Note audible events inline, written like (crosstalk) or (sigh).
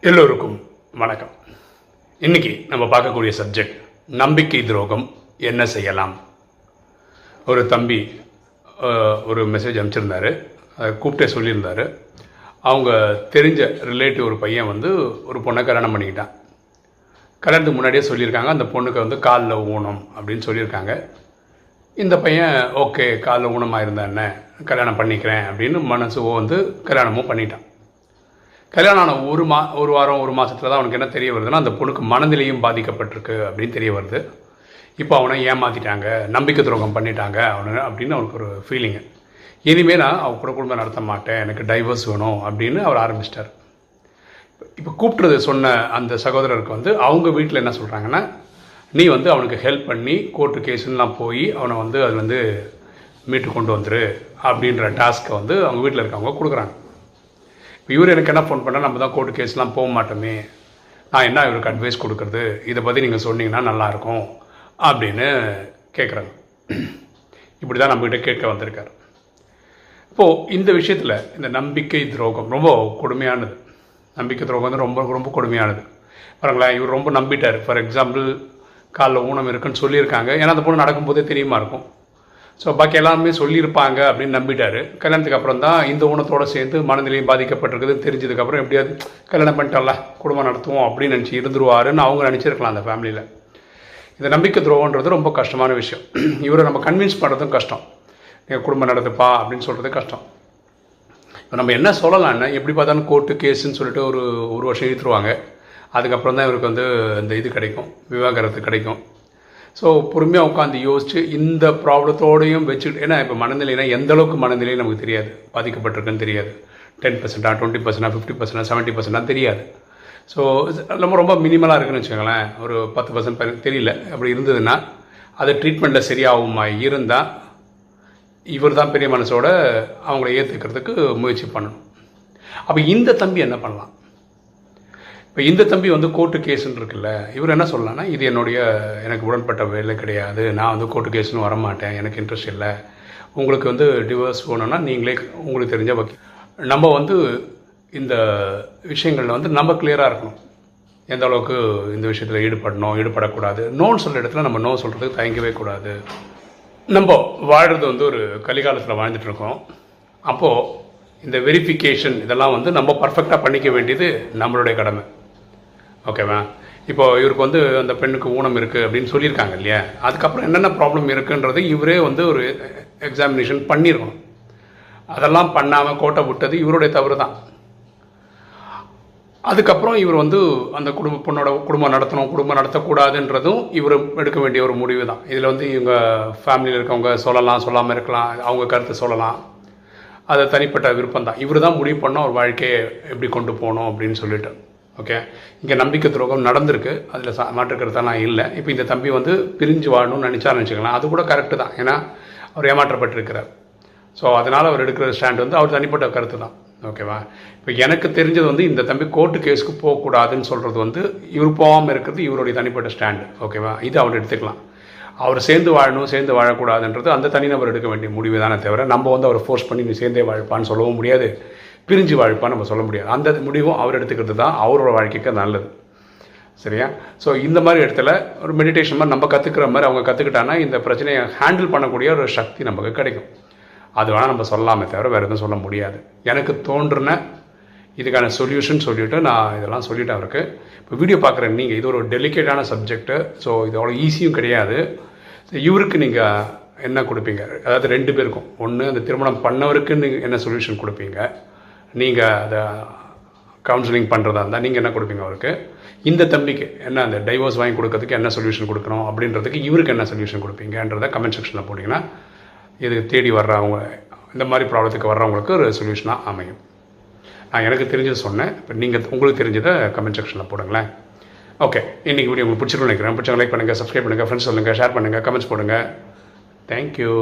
எல்லோருக்கும் வணக்கம். இன்னைக்கு நம்ம பார்க்கக்கூடிய சப்ஜெக்ட் நம்பிக்கை துரோகம் என்ன செய்யலாம்? ஒரு தம்பி அஹ், ஒரு மெசேஜ் அனுப்பிச்சிருந்தாரு. அதை கூப்பிட்டே சொல்லியிருந்தாரு. அவங்க தெரிஞ்ச ரிலேட்டிவ் ஒரு பையன் வந்து ஒரு பொண்ணை கல்யாணம் பண்ணிக்கிட்டான். கல்யாணத்துக்கு முன்னாடியே சொல்லியிருக்காங்க. அந்த பொண்ணுக்கு வந்து காலில் ஊனம் அப்படின்னு சொல்லியிருக்காங்க. இந்த பையன் ஓகே காலில் ஊனமாக இருந்தா என்ன? கல்யாணம் பண்ணிக்கிறேன். அப்படின்னு மனசு வந்து கல்யாணமும் பண்ணிட்டான். கல்யாணம் ஆன ஒரு மா ஒரு வாரம் ஒரு மாதத்தில் தான் அவனுக்கு என்ன தெரிய வருதுன்னா அந்த பொண்ணுக்கு மனநிலையும் பாதிக்கப்பட்டிருக்கு அப்படின்னு தெரிய வருது. இப்போ அவனை ஏமாத்திட்டாங்க நம்பிக்கை துரோகம் பண்ணிட்டாங்க அவனு அப்படின்னு அவனுக்கு ஒரு ஃபீலிங்கு இனிமேல் நான் அவன் கூட குடும்பம் நடத்த மாட்டேன் எனக்கு டைவர்ஸ் வேணும் அப்படின்னு அவர் ஆரம்பிச்சிட்டார். இப்போ கூப்பிட்றது சொன்ன அந்த சகோதரருக்கு வந்து அவங்க வீட்டில் என்ன சொல்கிறாங்கன்னா நீ வந்து அவனுக்கு ஹெல்ப் பண்ணி கோர்ட்டு கேஸுன்னெலாம் போய் அவனை வந்து அது வந்து மீட்டு கொண்டு வந்துரு அப்படின்ற டாஸ்க்கை வந்து அவங்க வீட்டில் இருக்கவங்க கொடுக்குறாங்க. இப்போ இவர் எனக்கு என்ன ஃபோன் பண்ணால் நம்ம தான் கோர்ட்டு கேஸ்லாம் போக மாட்டோமே. நான் என்ன இவருக்கு அட்வைஸ் கொடுக்குறது? இதை பற்றி நீங்கள் சொன்னீங்கன்னா நல்லாயிருக்கும் அப்படின்னு கேட்குறாங்க இப்படி தான் நம்மகிட்ட கேட்க வந்திருக்காரு. இப்போது இந்த விஷயத்தில் இந்த நம்பிக்கை துரோகம் ரொம்ப கொடுமையானது. நம்பிக்கை துரோகம் வந்து ரொம்ப ரொம்ப கொடுமையானது. பாருங்களேன் இவர் ரொம்ப நம்பிட்டார். ஃபார் எக்ஸாம்பிள் காலில் ஊனம் இருக்குன்னு சொல்லியிருக்காங்க. ஏன்னா அந்த பொண்ணு நடக்கும்போதே தெரியுமா இருக்கும். ஸோ பாக்கி எல்லாருமே சொல்லியிருப்பாங்க அப்படின்னு நம்பிட்டார். கல்யாணத்துக்கு அப்புறம் தான் இந்த ஊனத்தோடு சேர்ந்து மனநிலையும் பாதிக்கப்பட்டிருக்குதுன்னு தெரிஞ்சதுக்கப்புறம் எப்படியாவது கல்யாணம் பண்ணிட்டோம்ல குடும்பம் நடத்துவோம் அப்படின்னு நினச்சி இருந்துருவாருன்னு அவங்க நினச்சிருக்கலாம் அந்த ஃபேமிலியில் இந்த நம்பிக்கை துரோகன்றது ரொம்ப கஷ்டமான விஷயம். (clears throat) இவரை நம்ம கன்வின்ஸ் பண்ணுறதும் கஷ்டம். நீங்கள் குடும்பம் நடத்துப்பா அப்படின்னு சொல்கிறது கஷ்டம். இப்போ நம்ம என்ன சொல்லலாம்னா எப்படி பார்த்தாலும் கோர்ட்டு கேஸுன்னு சொல்லிட்டு ஒரு ஒரு வருஷம் இழுத்துருவாங்க. அதுக்கப்புறம் தான் இவருக்கு வந்து இந்த இது கிடைக்கும் விவாகரத்து கிடைக்கும். ஸோ பொறுமையாக உட்காந்து யோசிச்சு இந்த ப்ராப்ளத்தோடையும் வச்சுட்டு ஏன்னா இப்போ மனநிலைனா எந்த அளவுக்கு மனநிலை நமக்கு தெரியாது. பாதிக்கப்பட்டிருக்குன்னு தெரியாது. டென் பர்சன்டா டுவெண்ட்டி பர்சன்டா ஃபிஃப்டி பர்சன்டா செவன்ட்டி பர்சன்டா தெரியாது. ஸோ நம்ம ரொம்ப மினிமலாக இருக்குன்னு வச்சுக்கோங்களேன். ஒரு பத்து பர்சன்ட் தெரியல. அப்படி இருந்ததுன்னா அது ட்ரீட்மெண்ட்டில் சரியாகுமா இருந்தால் இவர் தான் பெரிய மனசோட அவங்கள ஏற்றுக்கிறதுக்கு முயற்சி பண்ணணும். அப்போ இந்த தம்பி என்ன பண்ணலாம்? இப்போ இந்த தம்பி வந்து கோர்ட்டு கேஸுன்னு இருக்குல்ல இவர் என்ன சொல்லலாம்னா இது என்னுடைய எனக்கு உடன்பட்ட வேலை கிடையாது நான் வந்து கோர்ட்டு கேஸ்னு வரமாட்டேன் எனக்கு இன்ட்ரெஸ்ட் இல்லை. உங்களுக்கு வந்து டிவோர்ஸ் வேணும்னா நீங்களே உங்களுக்கு தெரிஞ்ச வக்கீல். நம்ம வந்து இந்த விஷயங்களில் வந்து நம்ம கிளியராக இருக்கணும். எந்த அளவுக்கு இந்த விஷயத்தில் ஈடுபடணும் ஈடுபடக்கூடாது. நோன்னு சொல்கிற இடத்துல நம்ம நோ சொல்கிறதுக்கு தயங்கவே கூடாது. நம்ம வாழ்கிறது வந்து ஒரு கலிகாலத்தில் வாழ்ந்துட்டு இருக்கோம் அப்போது இந்த வெரிஃபிகேஷன் இதெல்லாம் வந்து நம்ம பர்ஃபெக்டாக பண்ணிக்க வேண்டியது நம்மளுடைய கடமை. ஓகேவா இப்போ இவருக்கு வந்து அந்த பெண்ணுக்கு ஊனம் இருக்குது அப்படின்னு சொல்லியிருக்காங்க இல்லையா? அதுக்கப்புறம் என்னென்ன ப்ராப்ளம் இருக்குன்றது இவரே வந்து ஒரு எக்ஸாமினேஷன் பண்ணியிருக்கணும் அதெல்லாம் பண்ணாமல் கோட்டை விட்டது இவருடைய தவறு தான் அதுக்கப்புறம் இவர் வந்து அந்த குடும்ப பொண்ணோட குடும்பம் நடத்தணும் குடும்பம் நடத்தக்கூடாதுன்றதும் இவர் எடுக்க வேண்டிய ஒரு முடிவு தான் இதில் வந்து இவங்க ஃபேமிலியில் இருக்கவங்க சொல்லலாம் சொல்லாமல் இருக்கலாம் அவங்க கருத்து சொல்லலாம். அது தனிப்பட்ட விருப்பம் தான் இவர் தான் முடிவு பண்ணோம் ஒரு வாழ்க்கையை எப்படி கொண்டு போகணும் அப்படின்னு சொல்லிட்டு. ஓகே இங்கே நம்பிக்கை துரோகம் நடந்திருக்கு. அதில் சா மாற்றுக்கிறதெல்லாம் இல்லை. இப்போ இந்த தம்பி வந்து பிரிஞ்சு வாழணும்னு நினச்சாருன்னு வச்சுக்கலாம் அது கூட கரெக்டு தான். ஏன்னா அவர் ஏமாற்றப்பட்டிருக்கிறார். ஸோ அதனால் அவர் எடுக்கிற ஸ்டாண்ட் வந்து அவர் தனிப்பட்ட கருத்து தான் ஓகேவா? இப்போ எனக்கு தெரிஞ்சது வந்து இந்த தம்பி கோர்ட்டு கேஸுக்கு போகக்கூடாதுன்னு சொல்கிறது வந்து இவர் போகாமல் இருக்கிறது இவருடைய தனிப்பட்ட ஸ்டாண்டு ஓகேவா? இது அவர் எடுத்துக்கலாம். அவர் சேர்ந்து வாழணும் சேர்ந்து வாழக்கூடாதுன்றது அந்த தனிநபர் எடுக்க வேண்டிய முடிவு தானே தவிர நம்ம வந்து அவர் ஃபோர்ஸ் பண்ணி நீ சேர்ந்தே வாழ்ப்பான்னு சொல்லவும் முடியாது. பிரிஞ்சு வாழ்ப்பான்னு நம்ம சொல்ல முடியாது. அந்த முடிவும் அவர் எடுத்துக்கிறது தான் அவரோட வாழ்க்கைக்கு நல்லது. சரியா? ஸோ இந்த மாதிரி இடத்துல ஒரு மெடிடேஷன் மாதிரி நம்ம கற்றுக்கிற மாதிரி அவங்க கற்றுக்கிட்டாங்கன்னா இந்த பிரச்சனையை ஹேண்டில் பண்ணக்கூடிய ஒரு சக்தி நமக்கு கிடைக்கும். அது வேணால் நம்ம சொல்லாமே தவிர வேறு எதுவும் சொல்ல முடியாது. எனக்கு தோன்றுன இதுக்கான சொல்யூஷன் சொல்லிவிட்டு நான் இதெல்லாம் சொல்லிவிட்டு அவருக்கு. இப்போ வீடியோ பார்க்குறேன் நீங்கள் இது ஒரு டெலிகேட்டான சப்ஜெக்ட்டு ஸோ இது அவ்வளோ ஈஸியும் கிடையாது. இவருக்கு நீங்கள் என்ன கொடுப்பீங்க? அதாவது ரெண்டு பேருக்கும். ஒன்று அந்த திருமணம் பண்ணவருக்கு நீங்கள் என்ன சொல்யூஷன் கொடுப்பீங்க? நீங்கள் அதை கவுன்சிலிங் பண்ணுறதா இருந்தால் நீங்கள் என்ன கொடுப்பீங்க அவருக்கு? இந்த தம்பிக்கு என்ன அந்த டைவோர்ஸ் வாங்கி கொடுக்கறதுக்கு என்ன சொல்யூஷன் கொடுக்கணும்? அப்படின்றதுக்கு இவருக்கு என்ன சொல்யூஷன் கொடுப்பீங்கன்றத கமெண்ட் செக்ஷனில் போட்டிங்கன்னா இது தேடி வர்றவங்க இந்த மாதிரி ப்ராப்ளத்துக்கு வர்றவங்களுக்கு ஒரு சொல்யூஷனாக அமையும். நான் எனக்கு தெரிஞ்சது சொன்னேன். இப்போ நீங்கள் உங்களுக்கு தெரிஞ்சதை கமெண்ட் செக்ஷனில் போடுங்களேன். ஓகே இன்றைக்கி வீடியோ உங்களுக்கு பிடிச்சிருக்கணும் நினைக்கிறேன். பிடிச்சவங்க லைக் பண்ணுங்கள் சப்ஸ்கிரைப் பண்ணுங்கள் ஃப்ரெண்ட்ஸ் சொல்லுங்கள் ஷேர் பண்ணுங்கள் கமெண்ட்ஸ் போடுங்கள் தேங்க்யூ